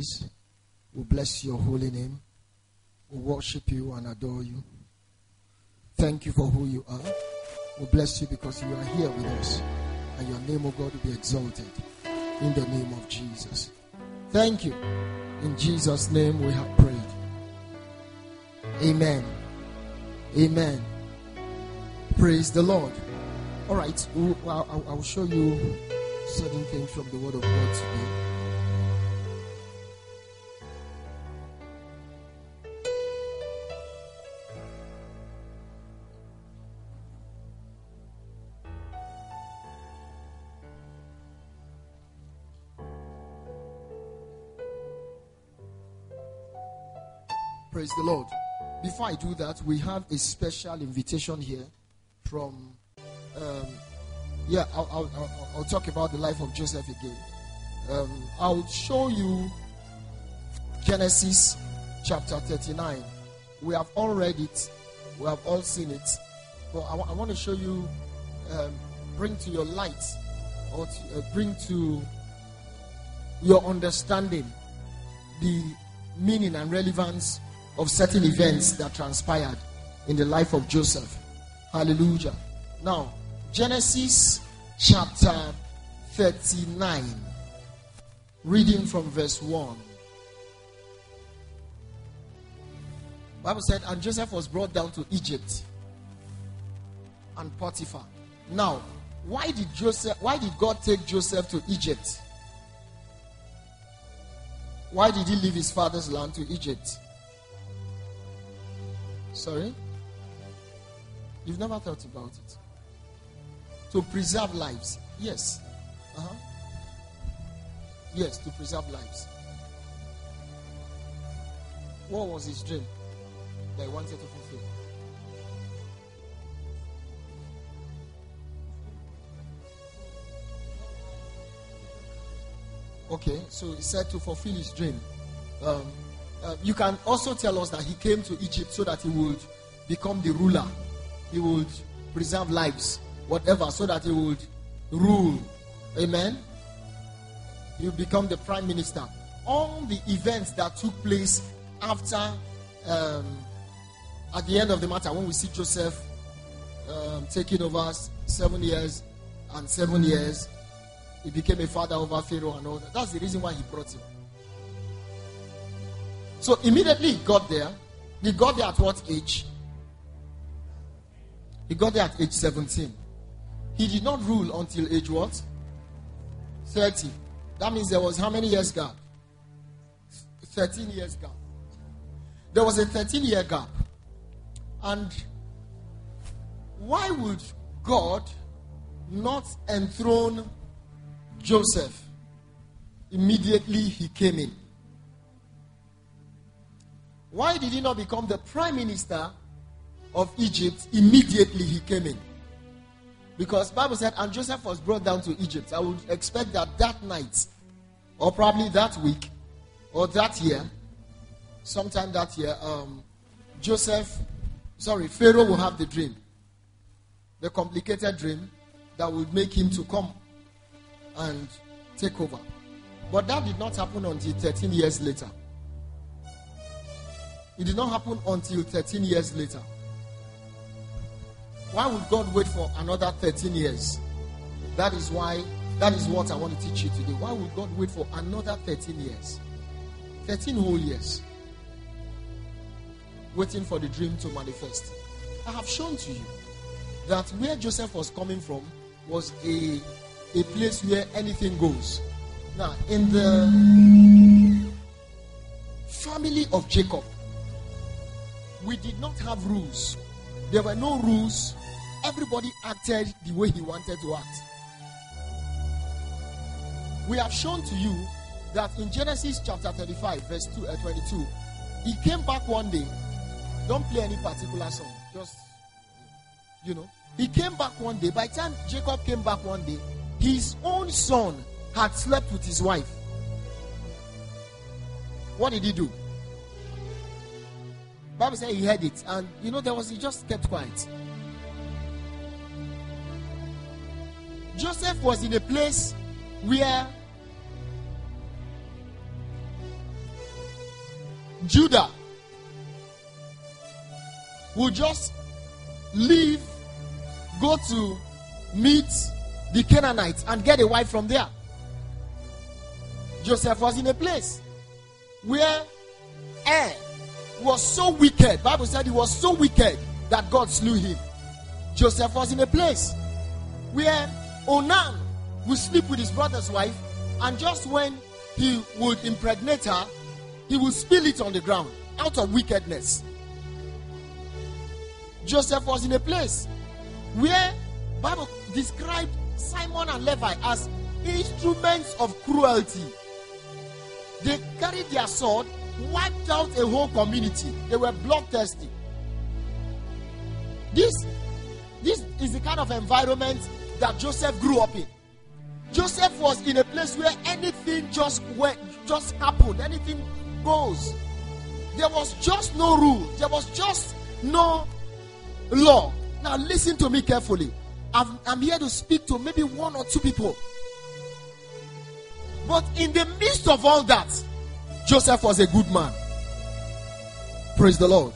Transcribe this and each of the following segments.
praise. We bless your holy name. We worship you and adore you. Thank you for who you are. We bless you because you are here with us. And your name, O God, will be exalted in the name of Jesus. Thank you. In Jesus' name we have prayed. Amen. Amen. Praise the Lord. All right, I will show you certain things from the Word of God today. The Lord. Before I do that, we have a special invitation here from, um, yeah, I'll, I'll, I'll, I'll, talk about the life of Joseph again. Um, I'll show you Genesis chapter 39. We have all read it, we have all seen it, but I, want to show you, um, bring to your light, or to, uh, bring to your understanding the meaning and relevance of certain events that transpired in the life of Joseph. Hallelujah. Now, Genesis chapter 39, reading from verse 1. Bible said, and Joseph was brought down to Egypt and Potiphar. Now, why did Joseph why did God take Joseph to Egypt? Why did he leave his father's land to Egypt? Sorry? You've never thought about it. To preserve lives. Yes. Uh-huh. Yes, to preserve lives. What was his dream that he wanted to fulfill? Okay, so he said to fulfill his dream. Um, uh, you can also tell us that he came to Egypt so that he would become the ruler. He would preserve lives, whatever, so that he would rule. Amen. He would become the prime minister. All the events that took place after, um, at the end of the matter, when we see Joseph um, taking over seven years and seven years, he became a father over Pharaoh and all that. That's the reason why he brought him. So immediately he got there. He got there at what age? He got there at age 17. He did not rule until age what? 30. That means there was how many years gap? 13 years gap. There was a 13 year gap. And why would God not enthrone Joseph immediately he came in? Why did he not become the prime minister of Egypt immediately he came in? Because Bible said, and Joseph was brought down to Egypt. I would expect that that night, or probably that week, or that year, sometime that year, um, Joseph, sorry, Pharaoh will have the dream, the complicated dream that would make him to come and take over. But that did not happen until 13 years later. It did not happen until 13 years later. Why would God wait for another 13 years? That is why, that is what I want to teach you today. Why would God wait for another 13 years? 13 whole years. Waiting for the dream to manifest. I have shown to you that where Joseph was coming from was a, a place where anything goes. Now, in the family of Jacob, we did not have rules. There were no rules. Everybody acted the way he wanted to act. We have shown to you that in Genesis chapter 35, verse 2, uh, 22, he came back one day. Don't play any particular song. Just, you know. He came back one day. By the time Jacob came back one day, his own son had slept with his wife. What did he do? Bible said he heard it, and you know there was he just kept quiet. Joseph was in a place where Judah would just leave, go to meet the Canaanites and get a wife from there. Joseph was in a place where Er was so wicked. Bible said he was so wicked that God slew him. Joseph was in a place where Onan would sleep with his brother's wife, and just when he would impregnate her, he would spill it on the ground out of wickedness. Joseph was in a place where Bible described Simon and Levi as instruments of cruelty. They carried their sword, wiped out a whole community. They were bloodthirsty. This, this is the kind of environment that Joseph grew up in. Joseph was in a place where anything just went, just happened, anything goes. There was just no rule. There was just no law. Now listen to me carefully. I'm, I'm here to speak to maybe one or two people. But in the midst of all that, Joseph was a good man. Praise the Lord.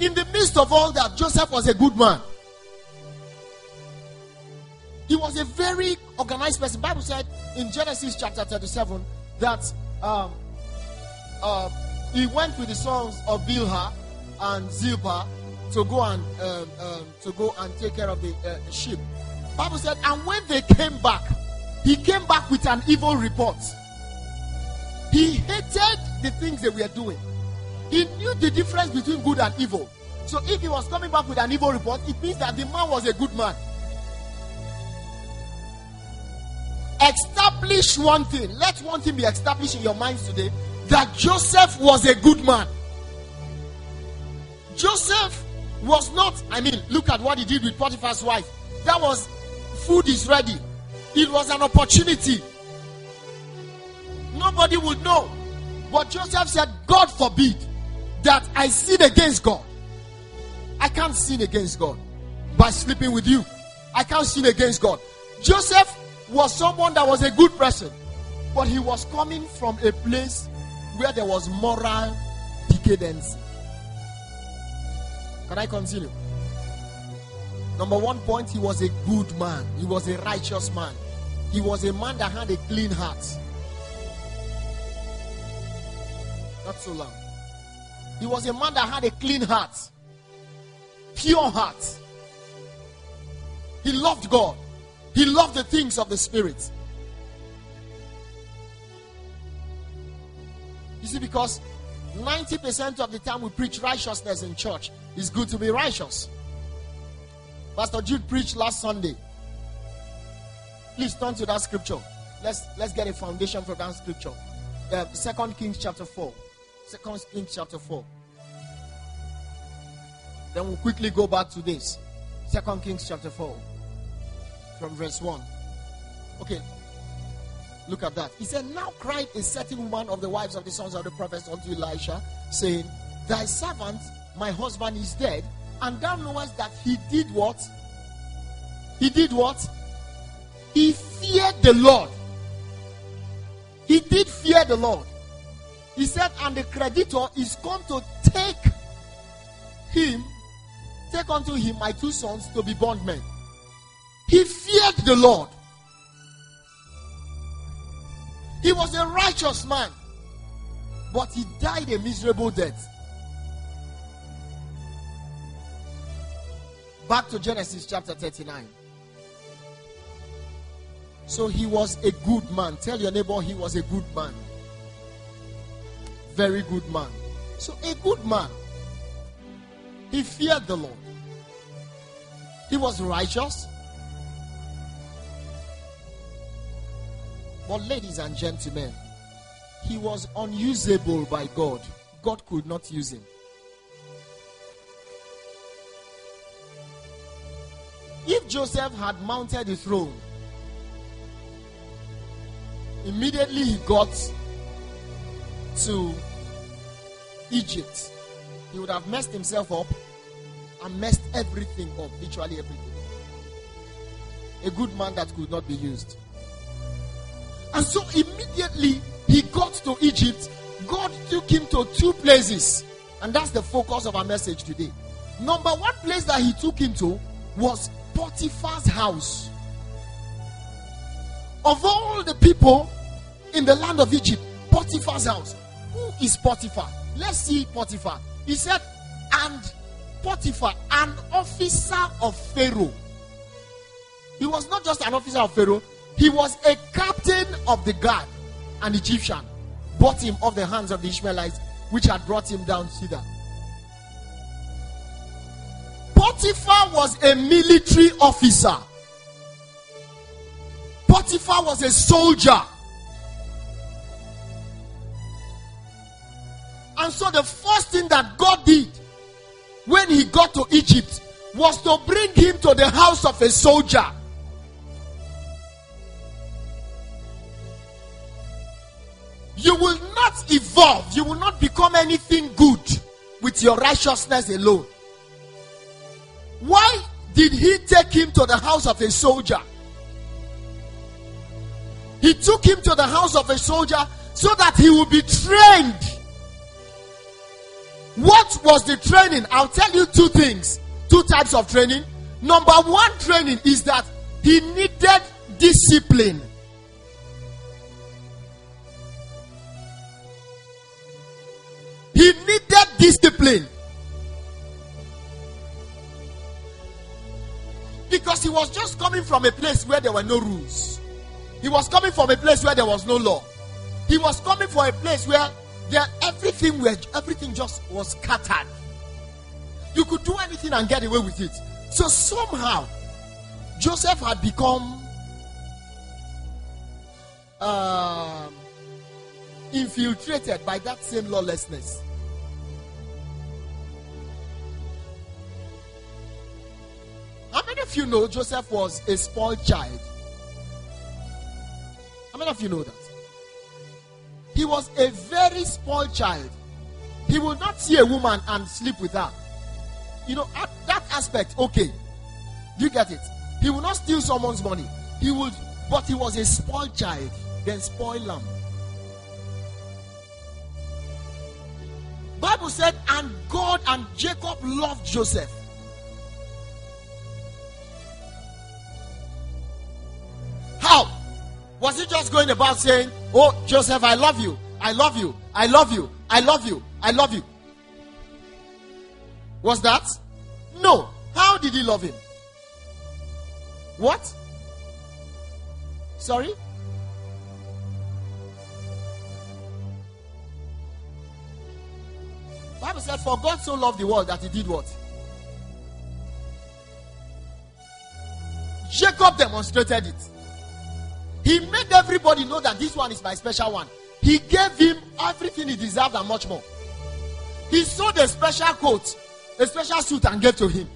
In the midst of all that, Joseph was a good man. He was a very organized person. Bible said in Genesis chapter 37 that um, uh, he went with the sons of Bilhah and Zilpah to go and um, um, to go and take care of the uh, sheep. Bible said, and when they came back, he came back with an evil report. He hated the things they were doing. He knew the difference between good and evil. So if he was coming back with an evil report, it means that the man was a good man. Establish one thing. Let one thing be established in your minds today that Joseph was a good man. Joseph was not, I mean, look at what he did with Potiphar's wife. That was food is ready. It was an opportunity. Nobody would know. But Joseph said, God forbid that I sin against God. I can't sin against God by sleeping with you. I can't sin against God. Joseph was someone that was a good person, but he was coming from a place where there was moral decadence. Can I continue? Number one point, he was a good man, he was a righteous man, he was a man that had a clean heart. Not so long. He was a man that had a clean heart, pure heart. He loved God, he loved the things of the Spirit. You see, because 90% of the time we preach righteousness in church, it's good to be righteous. Pastor Jude preached last Sunday. Please turn to that scripture. Let's let's get a foundation for that scripture. Uh, Second Kings chapter 4. Second Kings chapter 4. Then we'll quickly go back to this. Second Kings chapter 4. From verse 1. Okay. Look at that. He said, Now cried a certain woman of the wives of the sons of the prophets unto Elisha, saying, Thy servant, my husband, is dead, and thou knowest that he did what? He did what? He feared the Lord. He did fear the Lord. He said, and the creditor is come to take him, take unto him my two sons to be bondmen. He feared the Lord. He was a righteous man, but he died a miserable death. Back to Genesis chapter 39. So he was a good man. Tell your neighbor he was a good man. Very good man. So a good man. He feared the Lord. He was righteous. But, ladies and gentlemen, he was unusable by God. God could not use him. If Joseph had mounted the throne, immediately he got to Egypt, he would have messed himself up and messed everything up, literally everything. A good man that could not be used. And so immediately he got to Egypt, God took him to two places, and that's the focus of our message today. Number one place that he took him to was Potiphar's house. Of all the people in the land of Egypt, Potiphar's house. Who is Potiphar? Let's see Potiphar. He said, and Potiphar, an officer of Pharaoh. He was not just an officer of Pharaoh, he was a captain of the guard, an Egyptian. Bought him off the hands of the Ishmaelites, which had brought him down thither. Potiphar was a military officer. Potiphar was a soldier. And so the first thing that God did when he got to Egypt was to bring him to the house of a soldier. You will not evolve, you will not become anything good with your righteousness alone. Why did he take him to the house of a soldier? He took him to the house of a soldier so that he would be trained what was the training? I'll tell you two things, two types of training. Number one training is that he needed discipline. He needed discipline. Because he was just coming from a place where there were no rules. He was coming from a place where there was no law. He was coming from a place where there, everything were, everything just was scattered. You could do anything and get away with it. So somehow, Joseph had become um, infiltrated by that same lawlessness. How many of you know Joseph was a spoiled child? How many of you know that? He was a very spoiled child. He would not see a woman and sleep with her. You know, at that aspect, okay. You get it? He would not steal someone's money. He would, but he was a spoiled child, then spoiled lamb. Bible said, and God and Jacob loved Joseph. How? Was he just going about saying, Oh, Joseph, I love you. I love you. I love you. I love you. I love you. Was that? No. How did he love him? What? Sorry? Bible said, For God so loved the world that he did what? Jacob demonstrated it. He made everybody know that this one is my special one. He gave him everything he deserved and much more. He sold a special coat, a special suit, and gave to him.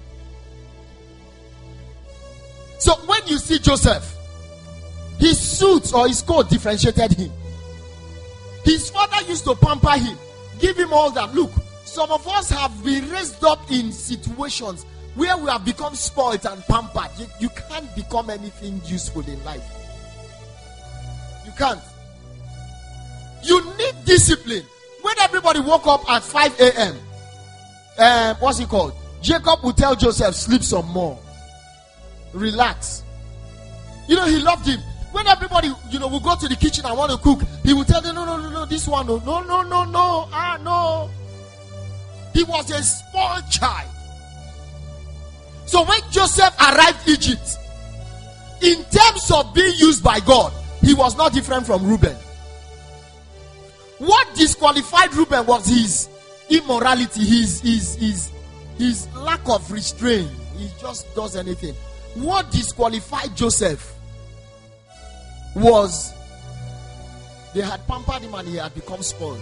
So when you see Joseph, his suit or his coat differentiated him. His father used to pamper him, give him all that. Look, some of us have been raised up in situations where we have become spoiled and pampered. You, you can't become anything useful in life. You can't. You need discipline. When everybody woke up at 5 a.m., uh, um, what's he called? Jacob would tell Joseph, sleep some more. Relax. You know, he loved him. When everybody, you know, will go to the kitchen and want to cook, he would tell them, no, no, no, no, this one, no, no, no, no, no, ah, no. He was a small child. So when Joseph arrived Egypt, in terms of being used by God, he was not different from Reuben. What disqualified Reuben was his immorality, his, his, his, his lack of restraint. He just does anything. What disqualified Joseph was they had pampered him and he had become spoiled.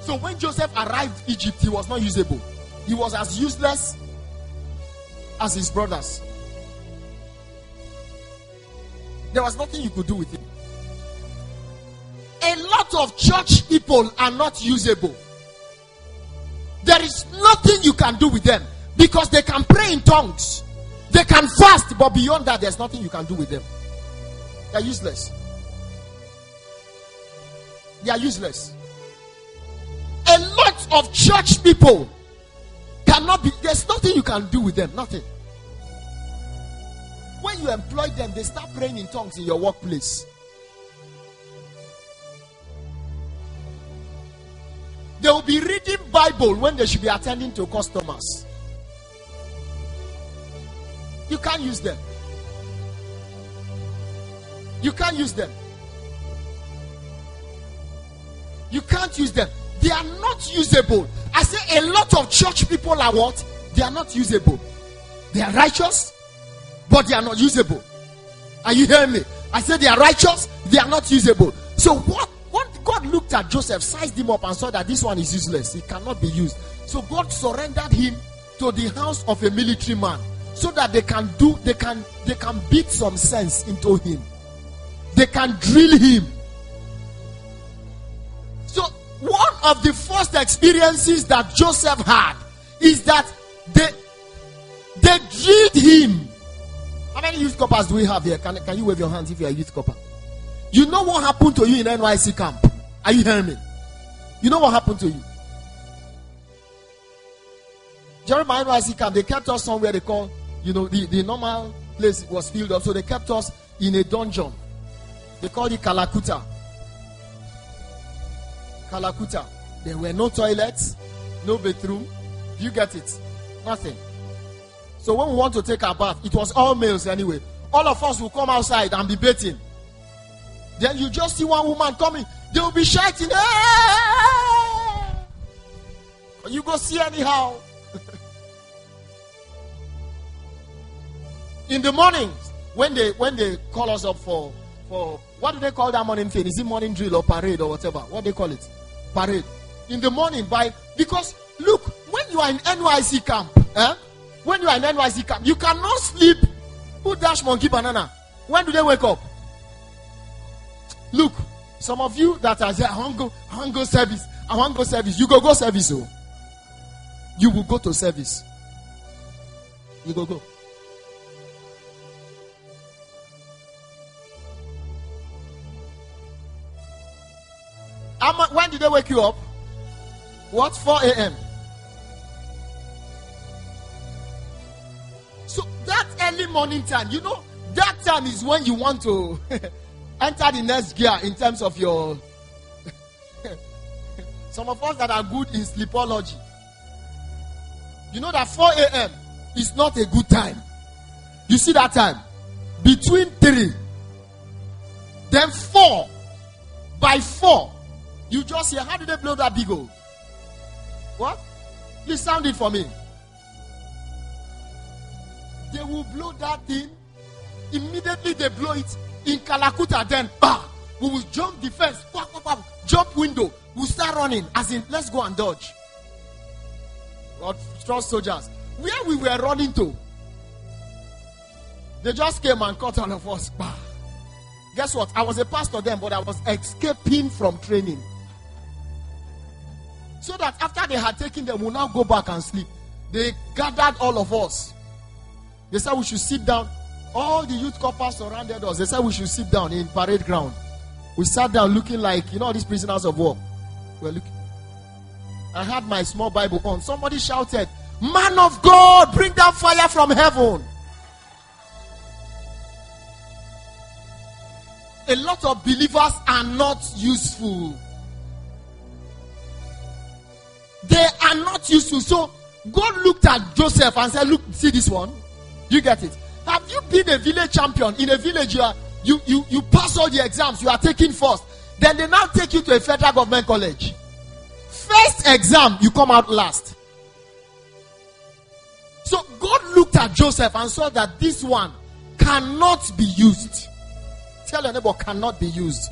So when Joseph arrived Egypt, he was not usable. He was as useless as his brothers. There was nothing you could do with it. A lot of church people are not usable. There is nothing you can do with them because they can pray in tongues, they can fast, but beyond that, there's nothing you can do with them. They're useless. They are useless. A lot of church people cannot be, there's nothing you can do with them. Nothing. When you employ them, they start praying in tongues in your workplace. They will be reading Bible when they should be attending to customers. You can't use them. You can't use them. You can't use them. They are not usable. I say a lot of church people are what? They are not usable. They are righteous, but they are not usable. Are you hearing me? I said they are righteous, they are not usable. So what What God looked at Joseph, sized him up, and saw that this one is useless. He cannot be used. So God surrendered him to the house of a military man so that they can do they can they can beat some sense into him they can drill him so one of the first experiences that joseph had is that they they drilled him corpers do we have here can, can you wave your hands if you're a youth corper you know what happened to you in NYSC camp are you hearing me? You know what happened to you? Jeremiah NYSC camp, they kept us somewhere they call, you know, the, the normal place was filled up. So they kept us in a dungeon. They called it Kalakuta. Kalakuta. There were no toilets, no bathroom. You get it? Nothing. So when we want to take our bath, it was all males anyway. All of us will come outside and be bathing. Then you just see one woman coming. They will be shouting, hey! You go see anyhow. In the mornings, when they when they call us up for for what do they call that morning thing? Is it morning drill or parade or whatever? What they call it? Parade. In the morning, by because look, when you are in NYSC camp, eh? When you are in NYSC camp, you cannot sleep. Who dash monkey banana? When do they wake up? Look, some of you that are there, I want go, I want go service. I want go service. You go go service. Oh. You will go to service. You go go. when did they wake you up? What? 4 a.m. early morning time, you know, that time is when you want to enter the next gear in terms of your. Some of us that are good in sleepology, you know that 4 a.m. is not a good time. You see that time? Between 3, then 4, by 4, you just hear, how did they blow that big hole? What? Please sound it for me. They will blow that thing. Immediately they blow it in Kalakuta, then bah, we will jump the fence, jump window, we'll start running. As in, let's go and dodge. God, trust soldiers. Where we were running to, they just came and caught all of us. Bah. Guess what? I was a pastor then, but I was escaping from training. So that after they had taken them, we'll now go back and sleep. They gathered all of us. They said we should sit down. All the youth corpers surrounded us. They said we should sit down in parade ground. We sat down looking like, you know, these prisoners of war. Well, look. I had my small Bible on. Somebody shouted, Man of God, bring down fire from heaven. A lot of believers are not useful. They are not useful. So God looked at Joseph and said, Look, see this one? You get it? Have you been a village champion in a village? You are you you you pass all the exams. You are taking first. Then they now take you to a federal government college. First exam, you come out last. So God looked at Joseph and saw that this one cannot be used. Tell your neighbor, cannot be used.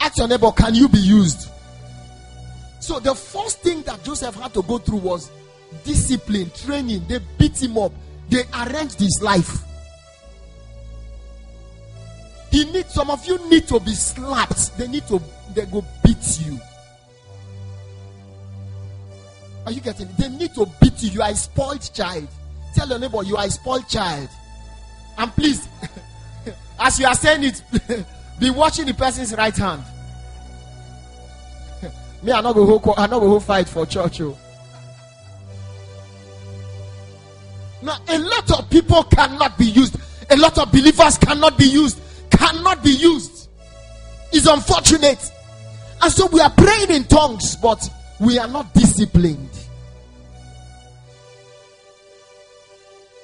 Ask your neighbor, can you be used? So the first thing that Joseph had to go through was discipline, training. They beat him up. They arranged his life. He needs some of you need to be slapped. They need to they go beat you. Are you getting it? They need to beat you. You are a spoiled child. Tell your neighbor you are a spoiled child. And please, as you are saying it, be watching the person's right hand. Me, I not go whole, I not go whole fight for church. Oh. Now, a lot of people cannot be used. A lot of believers cannot be used. Cannot be used. It's unfortunate. And so we are praying in tongues, but we are not disciplined.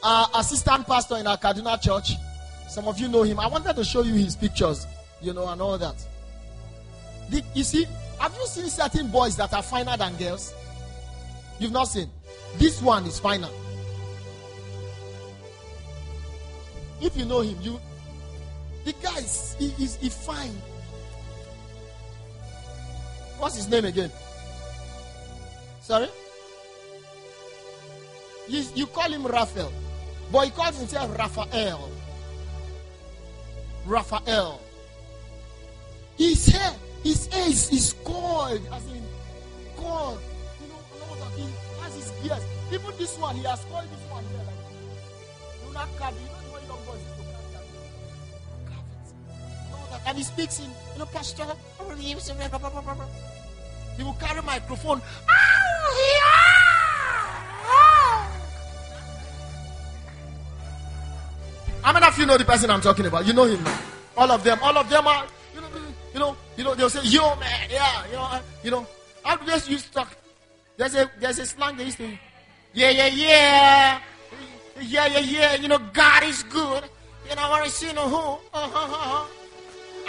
Our assistant pastor in our Kaduna church, some of you know him. I wanted to show you his pictures, you know, and all that. The, you see, have you seen certain boys that are finer than girls? You've not seen. This one is finer. If you know him, you the guy is he is he fine. What's his name again? Sorry? You, you call him Raphael, but he calls himself Raphael. Raphael. His hair, his hair is, gold, as in gold. You know, he has his beard. Even this one, he has called this one here like not carve. You know And he speaks in, you know, Pastor. He will carry microphone. How many of you know the person I'm talking about? You know him. All of them, all of them are, you know, you know, you know, they'll say, yo man, yeah, you know, you know. How do used to talk? There's a there's a slang they used to yeah, yeah, yeah. Yeah, yeah, yeah. You know, God is good. You know, I see no who. Uh-huh, uh-huh.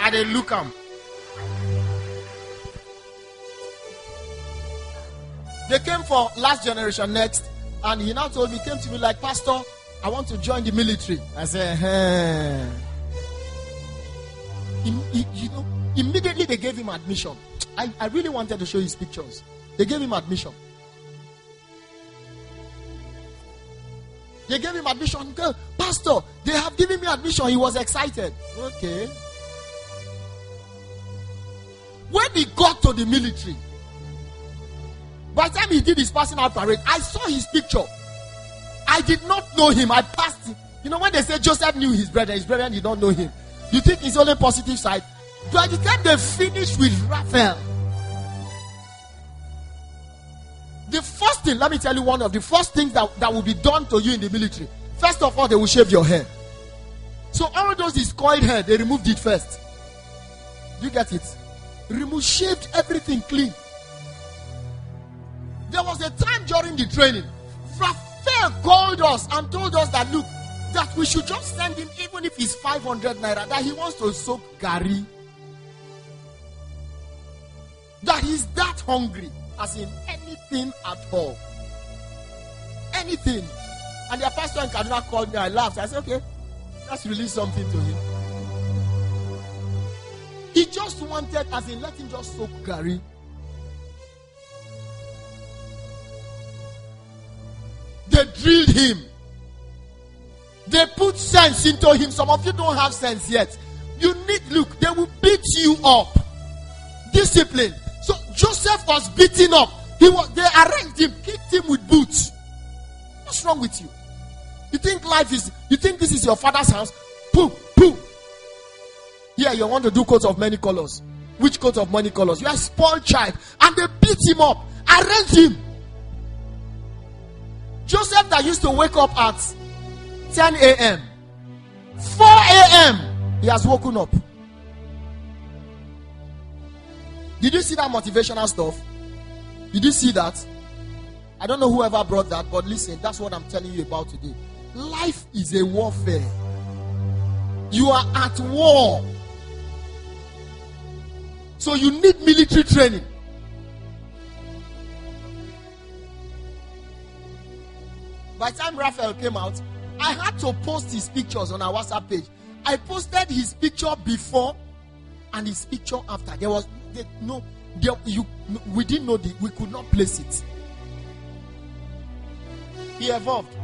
And they look. They came for last generation next, and he now told me, came to me like, Pastor, I want to join the military. I said, hey. you know, immediately they gave him admission. I, I really wanted to show his pictures. They gave him admission. They gave him admission. Pastor, they have given me admission. He was excited. Okay. When he got to the military, by the time he did his passing out parade, I saw his picture. I did not know him. I passed him. You know, when they say Joseph knew his brother, his brother did not know him. You think it's only positive side? By the time they finished with Raphael, the first thing, let me tell you one of the first things that, that will be done to you in the military. First of all, they will shave your hair. So all those is coiled hair, they removed it first. You get it? Remove, shaved everything clean. There was a time during the training, Raphael called us and told us that look, that we should just send him, even if it's 500 naira, that he wants to soak gari. That he's that hungry, as in anything at all. Anything. And the pastor in Kaduna called me, I laughed. I said, okay, let's release something to him. He just wanted, as in, let him just soak gari. They drilled him. They put sense into him. Some of you don't have sense yet. You need, look, they will beat you up. Discipline. So Joseph was beaten up. He was they arranged him, kicked him with boots. What's wrong with you? You think life is you think this is your father's house? Pooh, pooh. Here you want to do coats of many colors. Which coat of many colors? You are spoiled child. And they beat him up, arranged him. Joseph that used to wake up at 10 a.m. 4 a.m. He has woken up. Did you see that motivational stuff? Did you see that? I don't know whoever brought that, but listen, that's what I'm telling you about today. Life is a warfare. You are at war. So you need military training. By the time Raphael came out, I had to post his pictures on our WhatsApp page. I posted his picture before and his picture after. There was there, no, there, you, we didn't know the, we could not place it. He evolved.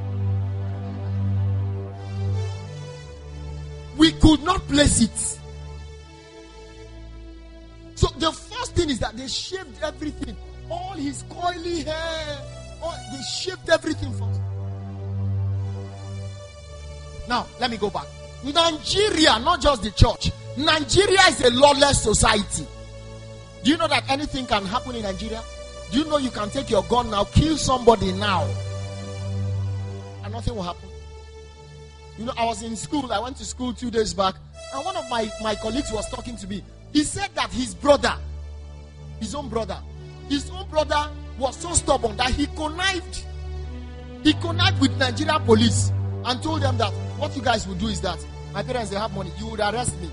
We could not place it. So the first thing is that they shaved everything, all his coily hair, all, they shaved everything first. Now, let me go back. Nigeria, not just the church, Nigeria is a lawless society. Do you know that anything can happen in Nigeria? Do you know you can take your gun now, kill somebody now, and nothing will happen? You know, I was in school, I went to school two days back, and one of my, my colleagues was talking to me. He said that his brother, his own brother, his own brother was so stubborn that he connived. He connived with Nigeria police and told them that what you guys will do is that my parents they have money, you would arrest me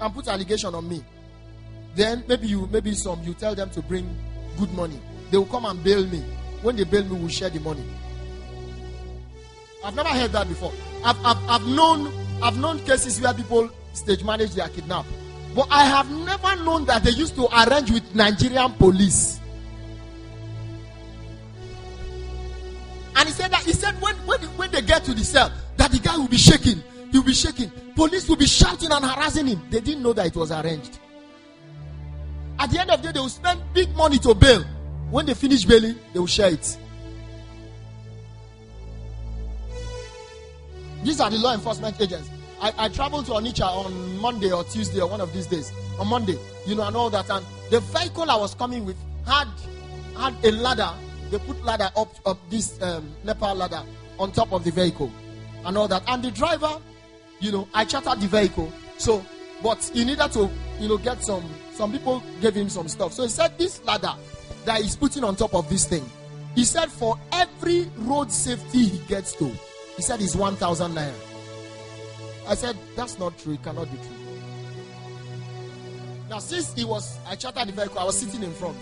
and put allegation on me. Then maybe you maybe some you tell them to bring good money. They will come and bail me. When they bail me, we'll share the money. I've never heard that before. I've, I've, I've known I've known cases where people stage manage their kidnap. But I have never known that they used to arrange with Nigerian police. And he said that he said when, when, when they get to the cell, that the guy will be shaking. He will be shaking. Police will be shouting and harassing him. They didn't know that it was arranged. At the end of the day, they will spend big money to bail. When they finish bailing, they will share it. These are the law enforcement agents. I, I traveled to Onitsha on Monday or Tuesday or one of these days. On Monday, you know, and all that. And the vehicle I was coming with had had a ladder. They put ladder up up this um, Nepal ladder on top of the vehicle, and all that. And the driver, you know, I chartered the vehicle. So, but he needed to, you know, get some. Some people gave him some stuff. So he said, this ladder that he's putting on top of this thing. He said, for every road safety he gets to, he said, it's 1,000 naira. I said, That's not true. It cannot be true. Now, since he was, I chartered the vehicle, I was sitting in front.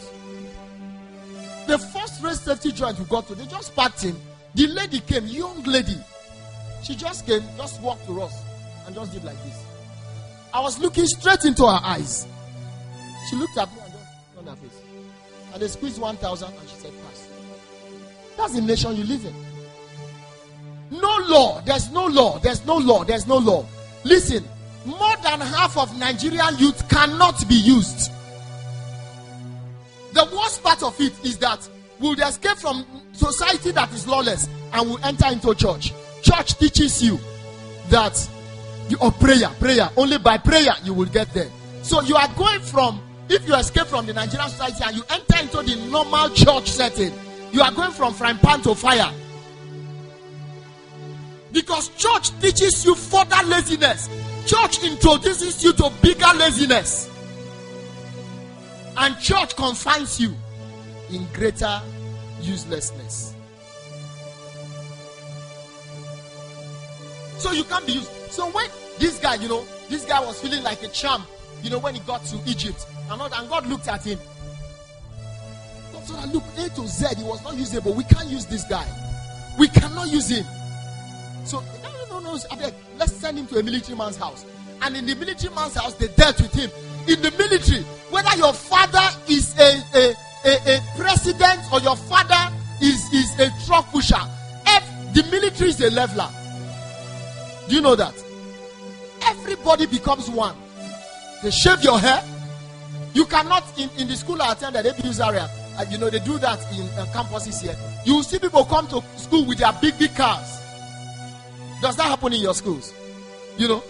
The first race safety joint we got to, they just parked him. The lady came, young lady. She just came, just walked to us, and just did like this. I was looking straight into her eyes. She looked at me and just turned her face. And they squeezed 1,000 and she said, Pass. That's the nation you live in. No law. There's no law. There's no law. There's no law. Listen, more than half of Nigerian youth cannot be used. The worst part of it is that we'll escape from society that is lawless and will enter into church. Church teaches you that you or prayer, prayer. Only by prayer you will get there. So you are going from if you escape from the Nigerian society and you enter into the normal church setting, you are going from frying pan to fire. Because church teaches you further laziness. Church introduces you to bigger laziness. And church confines you in greater uselessness. So you can't be used. So when this guy, you know, this guy was feeling like a champ, you know, when he got to Egypt, and, God looked at him. God said, Look, A to Z, he was not usable. We can't use this guy. We cannot use him. So, no, no, no, no. let's send him to a military man's house. And in the military man's house, they dealt with him. In the military, whether your father is a, a, a, a president or your father is, is a truck pusher, if the military is a leveler. Do you know that? Everybody becomes one. They shave your hair. You cannot, in, in the school I attended, ABU Zaria, uh, you know, they do that in uh, campuses here. You see people come to school with their big, big cars. Does that happen in your schools? You know,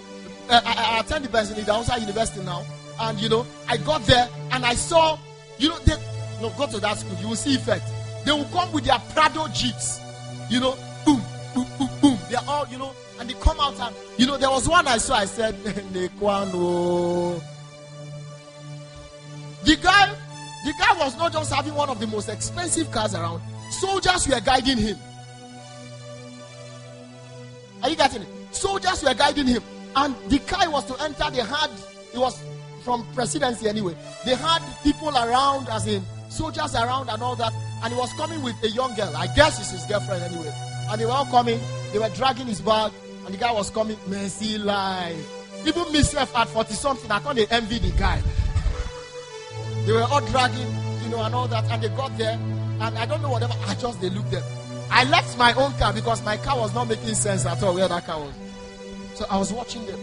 uh, I, I attend the best in the outside university now, and you know, I got there and I saw, you know, they no go to that school, you will see effect. They will come with their Prado jeeps, you know, boom, boom, boom, boom. They're all, you know, and they come out and you know, there was one I saw. I said. The guy, the guy was not just having one of the most expensive cars around. Soldiers were guiding him. Are you getting it? Soldiers were guiding him. And the guy was to enter, they had, it was from presidency anyway. They had people around, as in soldiers around and all that. And he was coming with a young girl. I guess it's his girlfriend anyway. And they were all coming. They were dragging his bag. And the guy was coming. Mercy life. Even myself at 40 something, I they envy the guy. they were all dragging, you know, and all that. And they got there. And I don't know whatever. I just, they looked there. I left my own car because my car was not making sense at all where that car was. So I was watching them.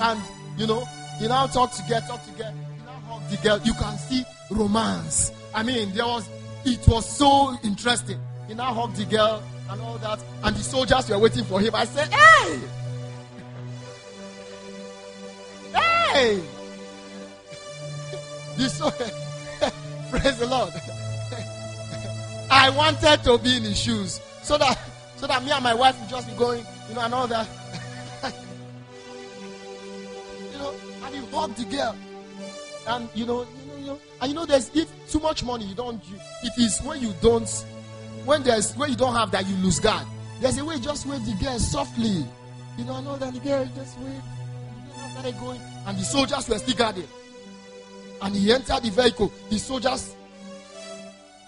And, you know, you now talk to get, talk to get, you now hug the girl. You can see romance. I mean, there was, it was so interesting. He now hugged the girl and all that. And the soldiers were waiting for him. I said, hey! Hey! You saw it. praise the Lord. I wanted to be in his shoes so that so that me and my wife would just be going, you know, and all that. you know, and he hugged the girl. And you know, you know, you know, and you know, there's if too much money, you don't you, it is when you don't when there's when you don't have that you lose God. There's a way just wave the girl softly. You know, I know that the girl just wave. started going, and the soldiers were still guarding. And he entered the vehicle. The soldiers,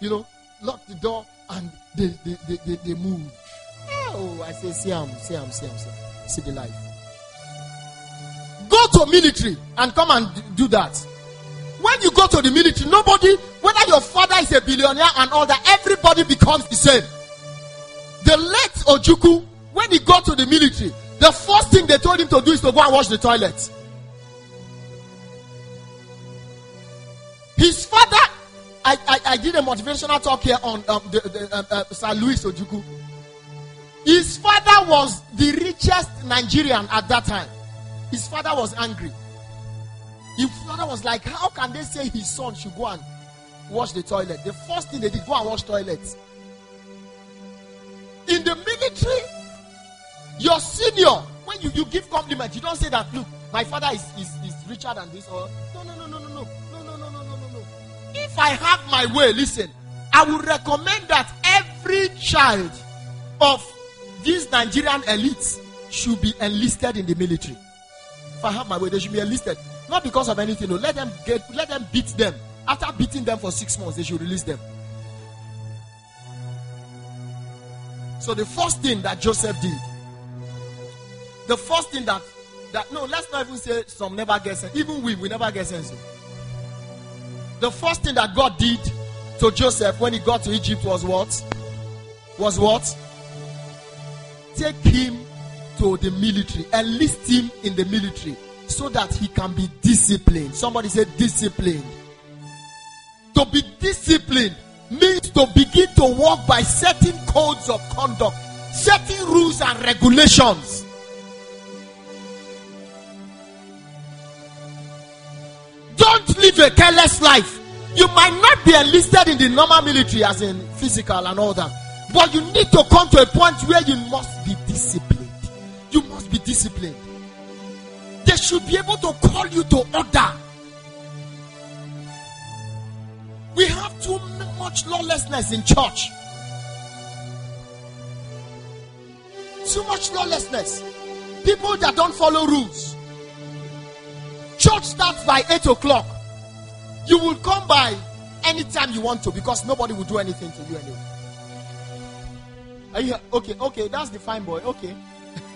you know, locked the door and they they, they, they, they moved. Oh, I say, see him, see him, see him, see him. See the life. Go to military and come and do that. When you go to the military, nobody, whether your father is a billionaire and all that, everybody becomes the same. The late Ojukwu, when he got to the military, the first thing they told him to do is to go and wash the toilet. His father, I, I, I did a motivational talk here on um, the, the, um, uh, Sir Louis Ojukwu. His father was the richest Nigerian at that time. His father was angry. His father was like, How can they say his son should go and wash the toilet? The first thing they did, go and wash toilets. In the military, your senior, when you, you give compliment, you don't say that, Look, my father is, is, is richer than this, or no, no, no, no, no, no. If I have my way, listen, I would recommend that every child of these Nigerian elites should be enlisted in the military. If I have my way, they should be enlisted. Not because of anything. No. Let them get let them beat them. After beating them for six months, they should release them. So the first thing that Joseph did, the first thing that that no, let's not even say some never get sense. Even we, we never get sense. Oh. The first thing that God did to Joseph when he got to Egypt was what? Was what? take him to the military, enlist him in the military so that he can be disciplined. Somebody said disciplined. To be disciplined means to begin to walk by certain codes of conduct, certain rules and regulations. Live a careless life. You might not be enlisted in the normal military, as in physical and all that. But you need to come to a point where you must be disciplined. You must be disciplined. They should be able to call you to order. We have too much lawlessness in church. Too much lawlessness. People that don't follow rules. Church starts by 8 o'clock. You will come by anytime you want to because nobody will do anything to you anyway. Are you okay? Okay, that's the fine boy. Okay.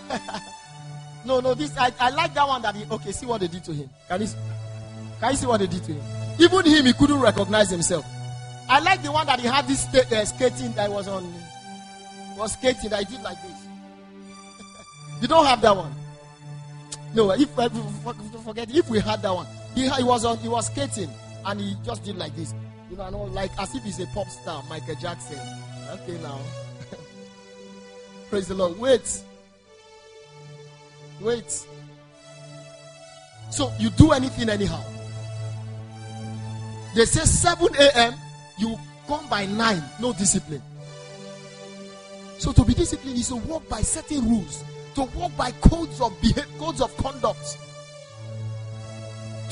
no, no, this I, I like that one that he okay, see what they did to him. Can you can you see what they did to him? Even him, he couldn't recognize himself. I like the one that he had this uh, skating that was on was skating that he did like this. you don't have that one. No, if forget if we had that one, he, he was on he was skating and he just did like this. You know, like as if he's a pop star, Michael Jackson. Okay, now. Praise the Lord. Wait. Wait. So you do anything anyhow. They say 7 a.m. You come by 9. No discipline. So to be disciplined is to walk by certain rules, to walk by codes of behavior, codes of conduct,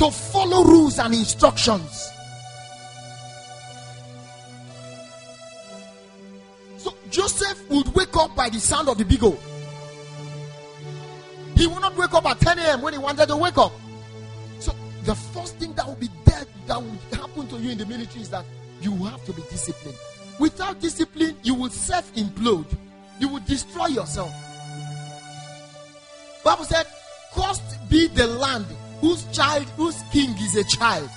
to follow rules and instructions. So Joseph would wake up by the sound of the beagle. He would not wake up at 10 a.m. when he wanted to wake up. So the first thing that would be dead that would happen to you in the military is that you have to be disciplined. Without discipline, you will self implode. You will destroy yourself. Bible said, "Cursed be the land whose child, whose king is a child."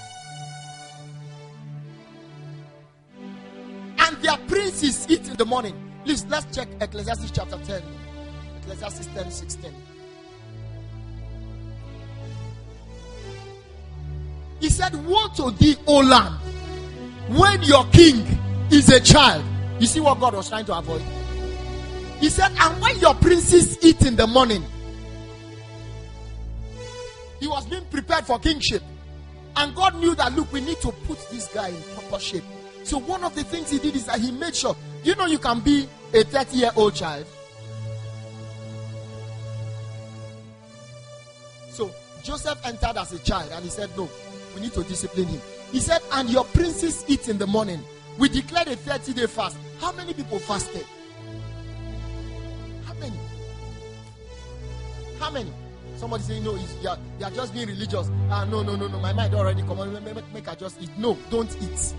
And their princes eat in the morning. Please, let's check Ecclesiastes chapter 10. Ecclesiastes 10 16. He said, Woe to thee, O land, when your king is a child. You see what God was trying to avoid? He said, And when your princes eat in the morning, he was being prepared for kingship. And God knew that, look, we need to put this guy in proper shape. So one of the things he did is that he made sure, you know, you can be a 30 year old child. So Joseph entered as a child and he said, no, we need to discipline him. He said, and your princes eat in the morning. We declared a 30 day fast. How many people fasted? How many? How many? Somebody say, no, you are, you are just being religious. Ah, no, no, no, no. My mind already come on. Make, make, I just eat. No, don't eat.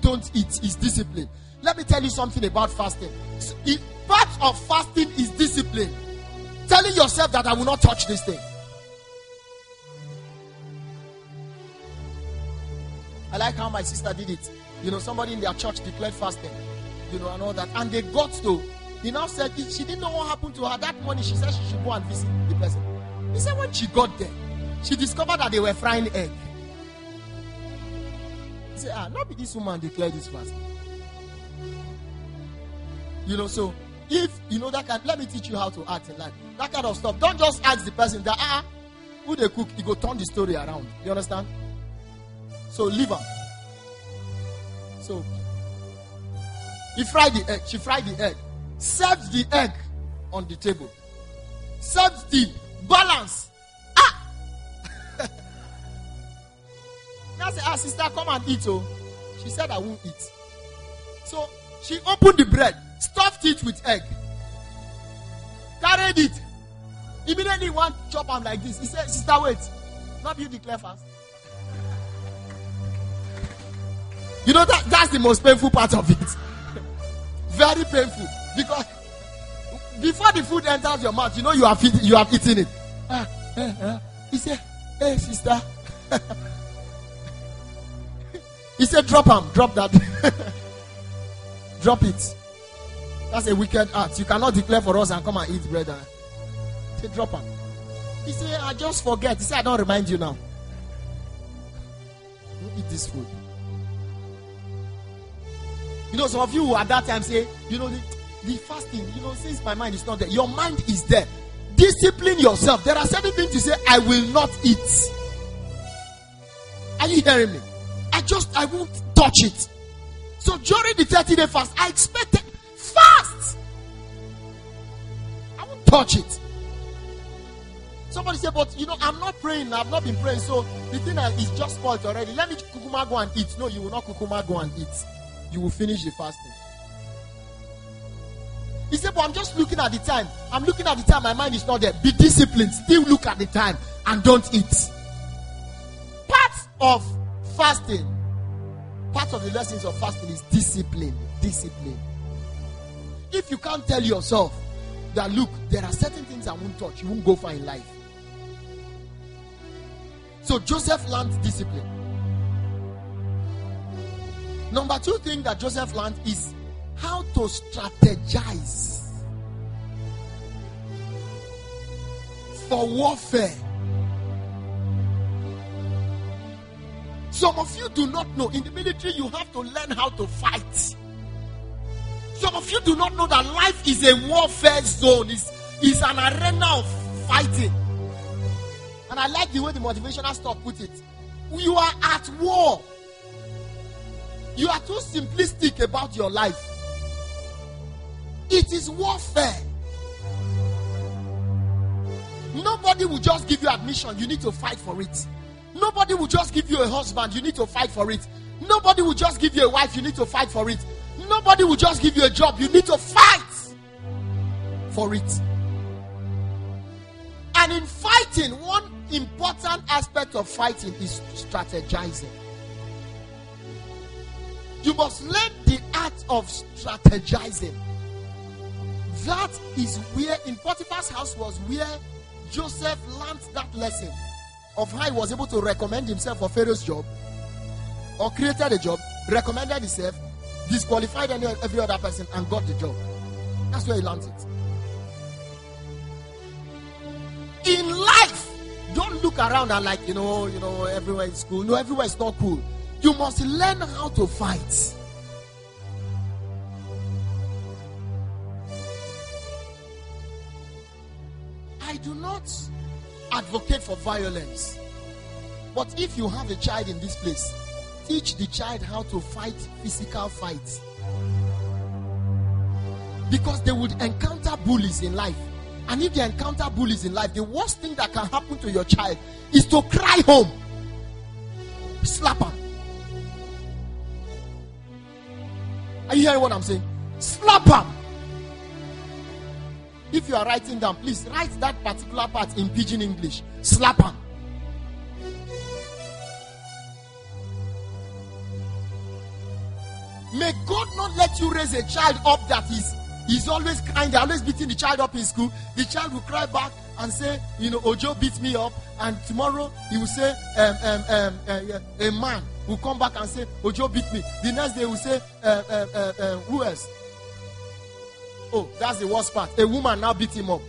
Don't eat. It's discipline. Let me tell you something about fasting. Part of fasting is discipline. Telling yourself that I will not touch this thing. I like how my sister did it. You know, somebody in their church declared fasting, you know, and all that. And they got to, he now said she didn't know what happened to her. That morning she said she should go and visit the person. He said when she got there, she discovered that they were frying egg. He said, ah, not be this woman declared this fast. You know, so if you know that kind, let me teach you how to act in life. That kind of stuff. Don't just ask the person that ah, who they cook, you go turn the story around. You understand? So leave her. So he fried the egg. She fried the egg. Served the egg on the table. Served the balance. Ah! now say, ah, sister, come and eat. Oh, she said, I won't eat. So she opened the bread, stuffed it with egg, carried it. Immediately, one chop am like this. He said, Sister, wait. Not you declare fast. You know that that's the most painful part of it. Very painful because before the food enters your mouth, you know you have you have eaten it. Ah, eh, eh. He said, "Hey, sister." he said, "Drop him, drop that, drop it." That's a wicked act. You cannot declare for us and come and eat bread. And... Say, drop him. He said, "I just forget." He said, "I don't remind you now." Don't eat this food. You know, some of you at that time say, you know, the, the fasting, you know, since my mind is not there, your mind is there. Discipline yourself. There are certain things you say, I will not eat. Are you hearing me? I just, I won't touch it. So during the 30 day fast, I expected fast. I won't touch it. Somebody say, but you know, I'm not praying. I've not been praying. So the thing is just spoiled already. Let me kukuma go and eat. No, you will not kukuma go and eat you will finish the fasting. He said, But I'm just looking at the time. I'm looking at the time. My mind is not there. Be disciplined. Still look at the time and don't eat. Part of fasting, part of the lessons of fasting is discipline. Discipline. If you can't tell yourself that, look, there are certain things I won't touch, you won't go far in life. So Joseph learned discipline. Number two thing that Joseph learned is how to strategize for warfare. Some of you do not know. In the military, you have to learn how to fight. Some of you do not know that life is a warfare zone, is is an arena of fighting. And I like the way the motivational stuff put it. You are at war. You are too simplistic about your life. It is warfare. Nobody will just give you admission. You need to fight for it. Nobody will just give you a husband. You need to fight for it. Nobody will just give you a wife. You need to fight for it. Nobody will just give you a job. You need to fight for it. And in fighting, one important aspect of fighting is strategizing. You must learn the art of strategizing. That is where, in Potiphar's house, was where Joseph learned that lesson of how he was able to recommend himself for Pharaoh's job or created a job, recommended himself, disqualified any, every other person, and got the job. That's where he learned it. In life, don't look around and like, you know, you know, everywhere is cool. No, everywhere is not cool. You must learn how to fight. Do not advocate for violence. But if you have a child in this place, teach the child how to fight physical fights. Because they would encounter bullies in life. And if they encounter bullies in life, the worst thing that can happen to your child is to cry home. Slap. Are you hearing what I'm saying? Slap. If you are writing down, please write that particular part in pidgin English. Slap him. May God not let you raise a child up that is he's always crying, they're always beating the child up in school. The child will cry back and say, you know, Ojo beat me up, and tomorrow he will say, um, um, um, uh, a man will come back and say, Ojo beat me. The next day will say, uh, uh, uh, uh, who else? Oh, that's the worst part. A woman now beat him up.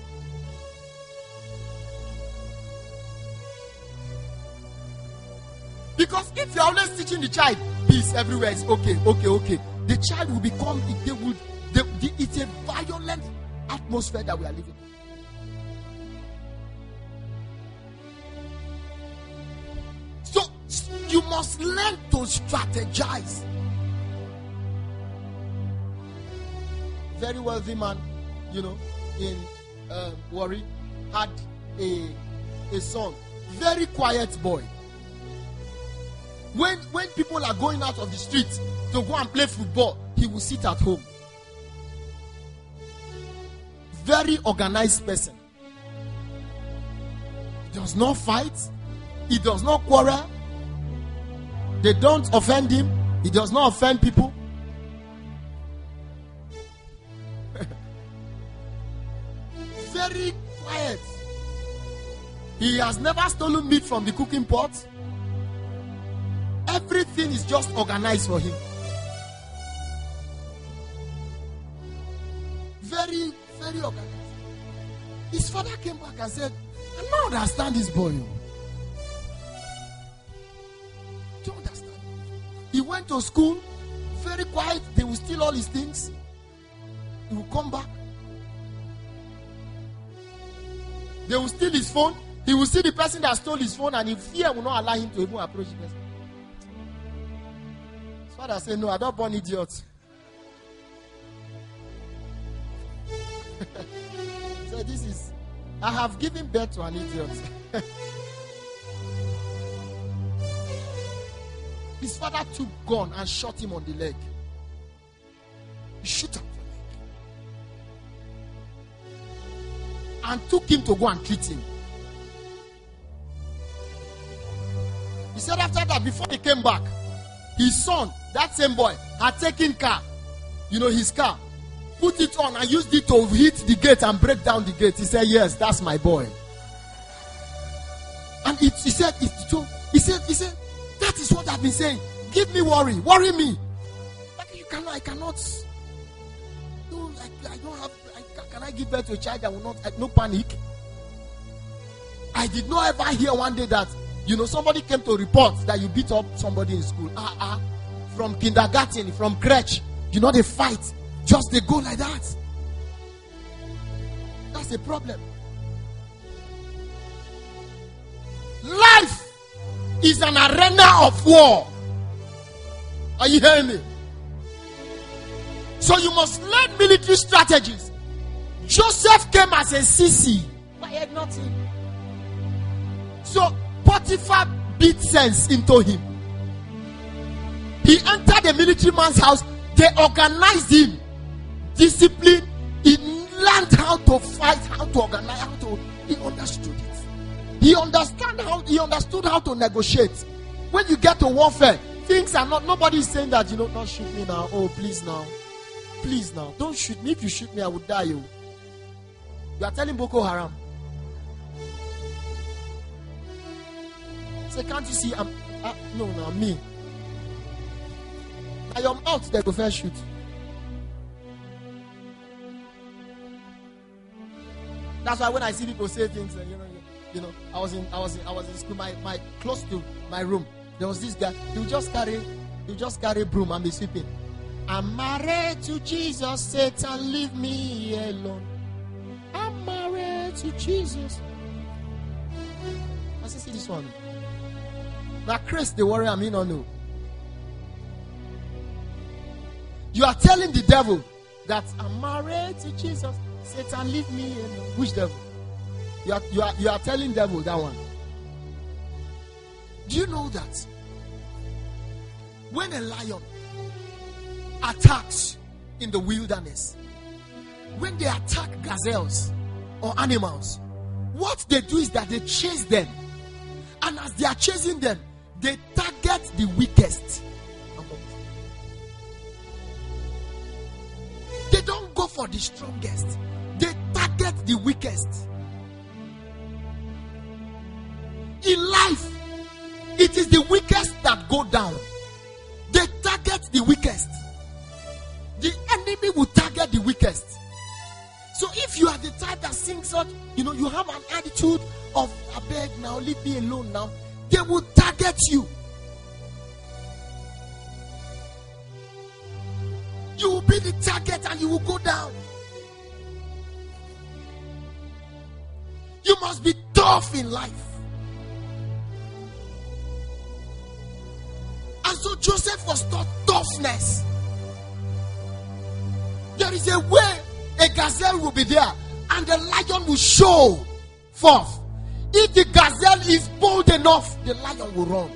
Because if you're always teaching the child peace everywhere, it's okay, okay, okay. The child will become, they will, they, the, it's a violent atmosphere that we are living. So you must learn to strategize. Very wealthy man, you know, in uh, Warri, had a, a son. Very quiet boy when when people are going out of the street to go and play football, he will sit at home. Very organized person. Does not fight. He does not quarrel. They don't offend him. He does not offend people. He has never stolen meat from the cooking pot. Everything is just organized for him. Very, very organized. His father came back and said, I don't understand this boy. Oh. Don't understand. He went to school, very quiet. They will steal all his things. He will come back. They will steal his phone. He will see the person that stole his phone, and if fear will not allow him to even approach the person. His father said, No, I don't born idiots. so this is I have given birth to an idiot. His father took gun and shot him on the leg. He shot him on the leg. And took him to go and treat him. He said after that, before he came back, his son, that same boy, had taken car, you know, his car, put it on and used it to hit the gate and break down the gate. He said, Yes, that's my boy. And it, he said, it, he said, he said, that is what I've been saying. Give me worry, worry me. Like you cannot, I cannot. No, I, I don't have. I, can I give birth to a child that will not? No panic. I did not ever hear one day that you know somebody came to report that you beat up somebody in school. Ah ah, from kindergarten, from crèche. You know they fight. Just they go like that. That's a problem. Life is an arena of war. Are you hearing me? So you must learn military strategies. Joseph came as a CC, but he had nothing. So Potiphar beat sense into him. He entered the military man's house. They organized him discipline. He learned how to fight, how to organize, how to. He understood it. He understand how. He understood how to negotiate. When you get to warfare, things are not. Nobody is saying that you know. Don't shoot me now. Oh, please now, please now. Don't shoot me. If you shoot me, I will die. You. Oh. You are telling Boko Haram. Say, can't you see? I'm. Uh, no, no, me. Now your mouth, they go first shoot. That's why when I see people say things, you know, you know, I was in, I was in, I was in school, my, my close to my room. There was this guy. He would just carry, he would just carry broom and be sweeping. I'm married to Jesus, Satan, leave me alone. I'm married to Jesus. I see this one. Now, Chris, the worry I mean, or no. You are telling the devil that I'm married to Jesus. Satan, leave me alone. Which devil? You are, you are, you are telling devil that one. Do you know that when a lion attacks in the wilderness, when they attack gazelles or animals, what they do is that they chase them. And as they are chasing them, they target the weakest. They don't go for the strongest, they target the weakest. In life, it is the weakest that go down. They target the weakest. The enemy will target the weakest. So if you are the type that sings such, you know, you have an attitude of I beg now, leave me alone now, they will target you. You will be the target and you will go down. You must be tough in life. And so Joseph was taught toughness. There is a way a gazelle will be there and the lion will show forth. If the gazelle is bold enough, the lion will run.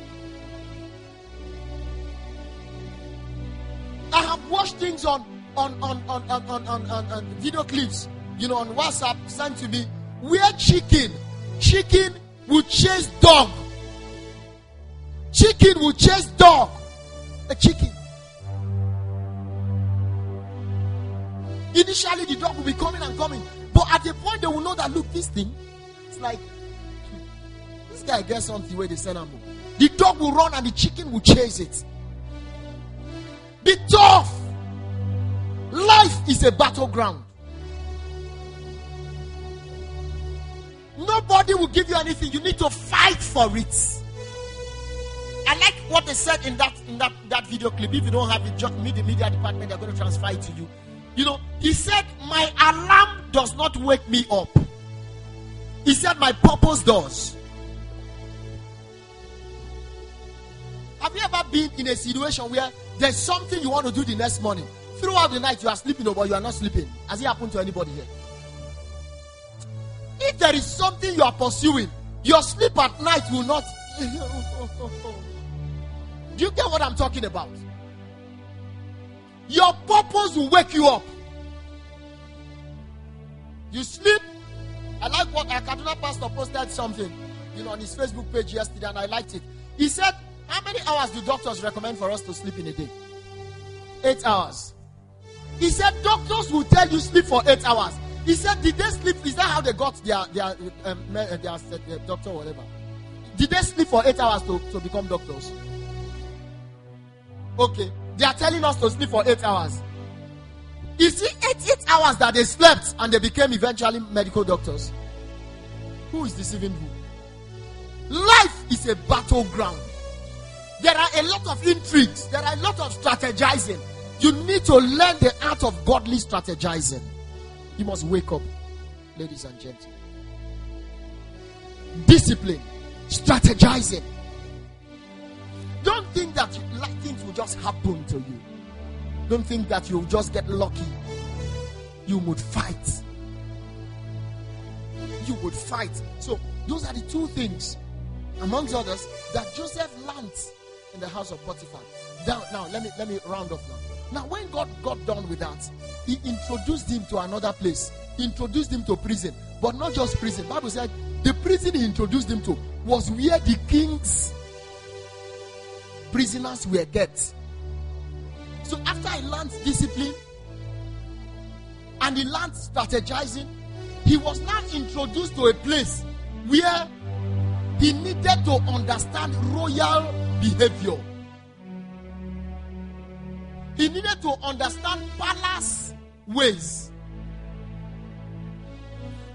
I have watched things on on on on on, on, on, on, on video clips, you know, on WhatsApp sent to me, where chicken, chicken will chase dog. Chicken will chase dog. A chicken. Initially, the dog will be coming and coming, but at the point they will know that look, this thing, it's like this guy gets something where they send him. The dog will run and the chicken will chase it. Be tough. Life is a battleground. Nobody will give you anything. You need to fight for it. I like what they said in that in that, that video clip. If you don't have it, just meet the media department, they're going to transfer it to you. You know, he said, My alarm does not wake me up. He said, My purpose does. Have you ever been in a situation where there's something you want to do the next morning? Throughout the night, you are sleeping, oh, but you are not sleeping. Has it happened to anybody here? If there is something you are pursuing, your sleep at night will not. do you get what I'm talking about? Your purpose will wake you up. You sleep. I like what a Kaduna pastor posted something, you know, on his Facebook page yesterday, and I liked it. He said, How many hours do doctors recommend for us to sleep in a day? Eight hours. He said, Doctors will tell you sleep for eight hours. He said, Did they sleep? Is that how they got their their um, their, their doctor, whatever? Did they sleep for eight hours to, to become doctors? Okay. They are telling us to sleep for eight hours. Is it eight, eight hours that they slept and they became eventually medical doctors? Who is deceiving who? Life is a battleground. There are a lot of intrigues, there are a lot of strategizing. You need to learn the art of godly strategizing. You must wake up, ladies and gentlemen. Discipline, strategizing. Don't think that things will just happen to you. Don't think that you'll just get lucky. You would fight. You would fight. So, those are the two things, amongst others, that Joseph learned in the house of Potiphar. Now, now let me let me round off now. Now, when God got done with that, He introduced him to another place. He introduced him to prison, but not just prison. Bible said the prison He introduced him to was where the king's prisoners were kept. So after he learned discipline and he learned strategizing, he was now introduced to a place where he needed to understand royal behavior. He needed to understand palace ways.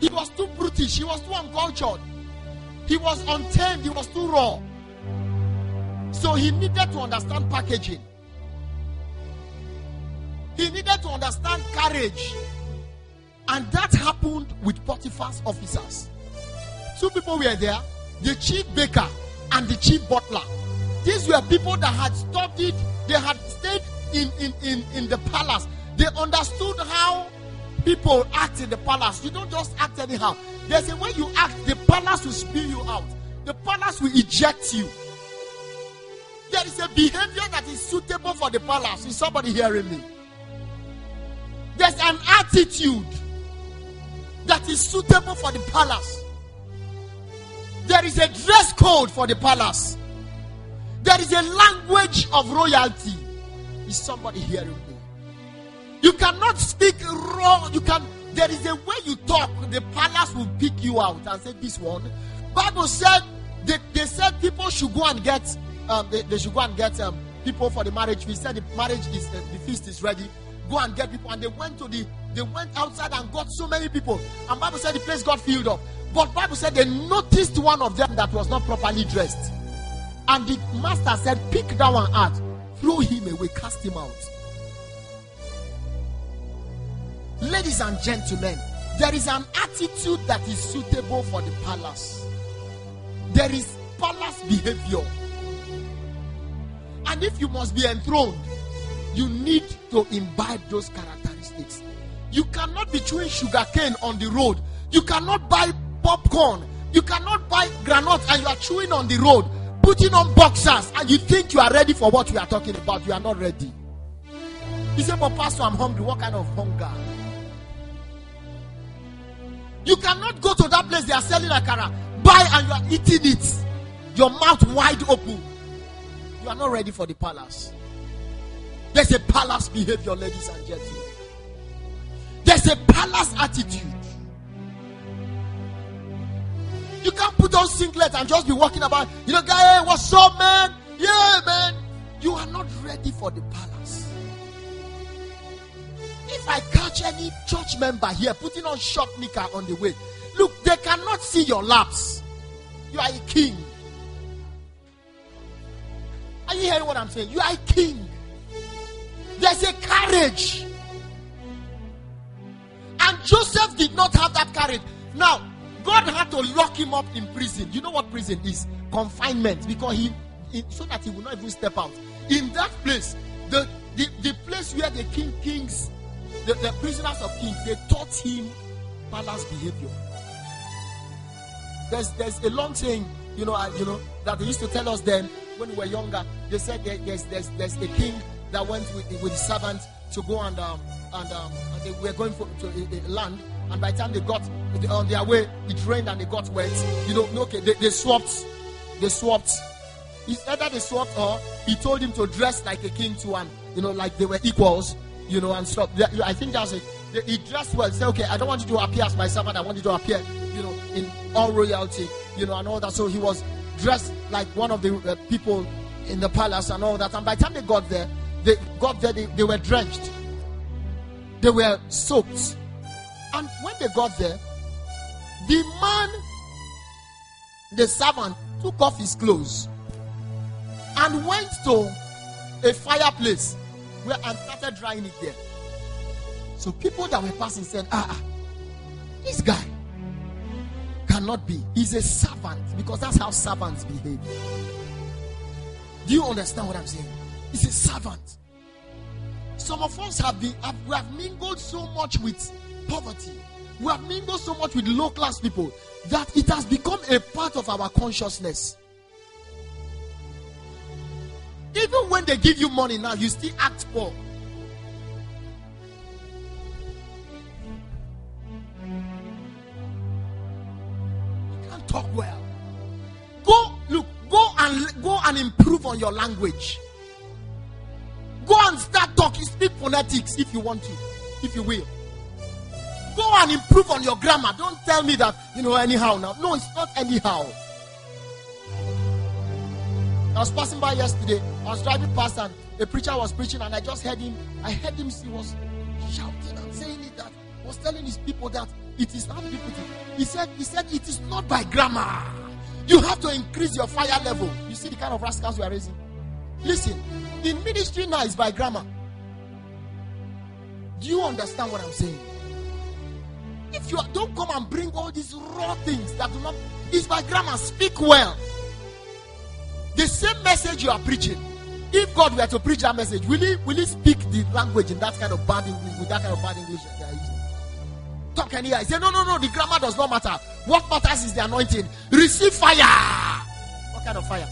He was too brutish, he was too uncultured, he was untamed, he was too raw. So he needed to understand packaging. He needed to understand courage. And that happened with Potiphar's officers. Two people were there the chief baker and the chief butler. These were people that had studied, they had stayed in, in, in, in the palace. They understood how people act in the palace. You don't just act anyhow. There's a way you act, the palace will spew you out, the palace will eject you. There is a behavior that is suitable for the palace. Is somebody hearing me? There's an attitude that is suitable for the palace. There is a dress code for the palace. There is a language of royalty. Is somebody hearing me? You cannot speak wrong. You can. There is a way you talk. The palace will pick you out and say, "This one." Bible said they, they said people should go and get. Um, they, they should go and get um, people for the marriage We Said the marriage is uh, the feast is ready. Go and get people, and they went to the. They went outside and got so many people. And Bible said the place got filled up. But Bible said they noticed one of them that was not properly dressed. And the master said, Pick that one out, throw him away, cast him out. Ladies and gentlemen, there is an attitude that is suitable for the palace. There is palace behavior. And if you must be enthroned, you need to imbibe those characteristics. You cannot be chewing sugar cane on the road. You cannot buy popcorn. You cannot buy granite and you are chewing on the road putting on boxers and you think you are ready for what we are talking about, you are not ready. He said, But Pastor, I'm hungry. What kind of hunger? You cannot go to that place they are selling akara, buy and you are eating it, your mouth wide open. You are not ready for the palace. There's a palace behavior, ladies and gentlemen. There's a palace attitude. You can't put on singlet and just be walking about. You know, guy, hey, what's up, man? Yeah, man. You are not ready for the palace. If I catch any church member here putting on short knicker on the way, look, they cannot see your laps. You are a king. Are you hearing what I'm saying? You are a king. There's a courage. And Joseph did not have that courage. Now, God had to lock him up in prison. You know what prison is? Confinement. Because he, he so that he will not even step out. In that place, the, the, the place where the king kings, the, the prisoners of kings, they taught him palace behavior. There's there's a long saying, you know, uh, you know, that they used to tell us then when we were younger. They said there, there's there's there's a king that went with with his servant to go and um and um and they were going for, to a, a land and by the time they got on their way, it rained and they got wet. You know, okay, they, they swapped. They swapped. It's either they swapped or he told him to dress like a king to and you know, like they were equals, you know, and stuff. I think that's it. He dressed well. Say, okay, I don't want you to appear as my servant. I want you to appear, you know, in all royalty, you know, and all that. So he was dressed like one of the uh, people in the palace and all that. And by the time they got there, they got there, they, they were drenched, they were soaked and when they got there, the man, the servant, took off his clothes and went to a fireplace where and started drying it there. So people that were passing said, ah, ah, this guy cannot be. He's a servant because that's how servants behave. Do you understand what I'm saying? He's a servant. Some of us have been have, we have mingled so much with poverty. We have mingled so much with low class people that it has become a part of our consciousness. Even when they give you money now, you still act poor. You can't talk well. Go, look, go and go and improve on your language. Go and start talking, speak phonetics if you want to, if you will. Go and improve on your grammar. Don't tell me that, you know, anyhow now. No, it's not anyhow. I was passing by yesterday. I was driving past and a preacher was preaching, and I just heard him. I heard him. He was shouting and saying it that was telling his people that it is not people. He said, he said it is not by grammar. You have to increase your fire level. You see the kind of rascals we are raising. Listen, in ministry now is by grammar. Do you understand what I'm saying? You don't come and bring all these raw things that do not, it's by grammar. Speak well. The same message you are preaching, if God were to preach that message, will he will he speak the language in that kind of bad English with that kind of bad English that they are using? Talk any I say, no, no, no, the grammar does not matter. What matters is the anointing. Receive fire. What kind of fire?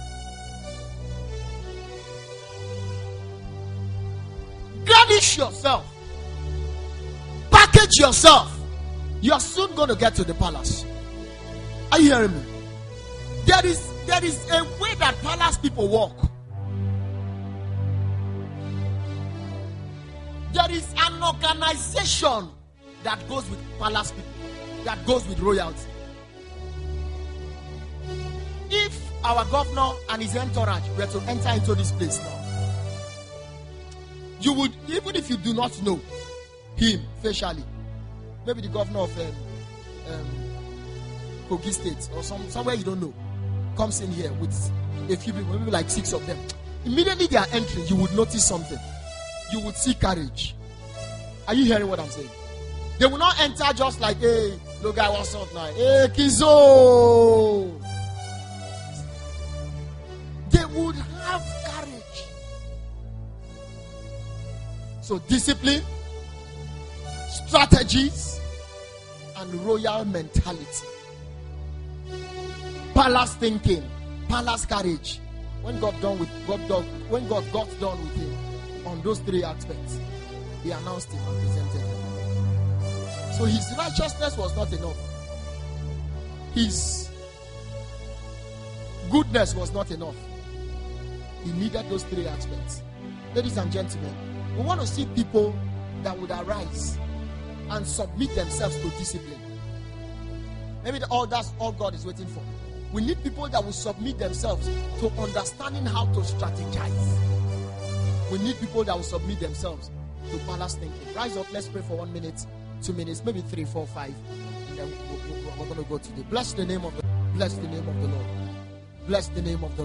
Garnish yourself. Package yourself. You are soon going to get to the palace. Are you hearing me? There is there is a way that palace people walk. There is an organization that goes with palace people, that goes with royalty. If our governor and his entourage were to enter into this place now, you would, even if you do not know him facially, maybe the governor of um, um, Kogi State or some, somewhere you don't know, comes in here with a few people, maybe like six of them. Immediately they are entering, you would notice something. You would see courage. Are you hearing what I'm saying? They will not enter just like, hey, look at what's up now. Hey, Kizo. They would have courage. So, discipline, strategies, and royal mentality. Palace thinking, palace courage. When God done with God, when God got done with him on those three aspects, he announced him and presented him. So his righteousness was not enough. His goodness was not enough. He needed those three aspects. Ladies and gentlemen, we want to see people that would arise and submit themselves to discipline. Maybe all that's all God is waiting for. We need people that will submit themselves to understanding how to strategize. We need people that will submit themselves to palace thinking. Rise up, let's pray for one minute, two minutes, maybe three, four, five, and then we're, we're, we're going to go to the bless the name of the bless the name of the Lord. Bless the name of the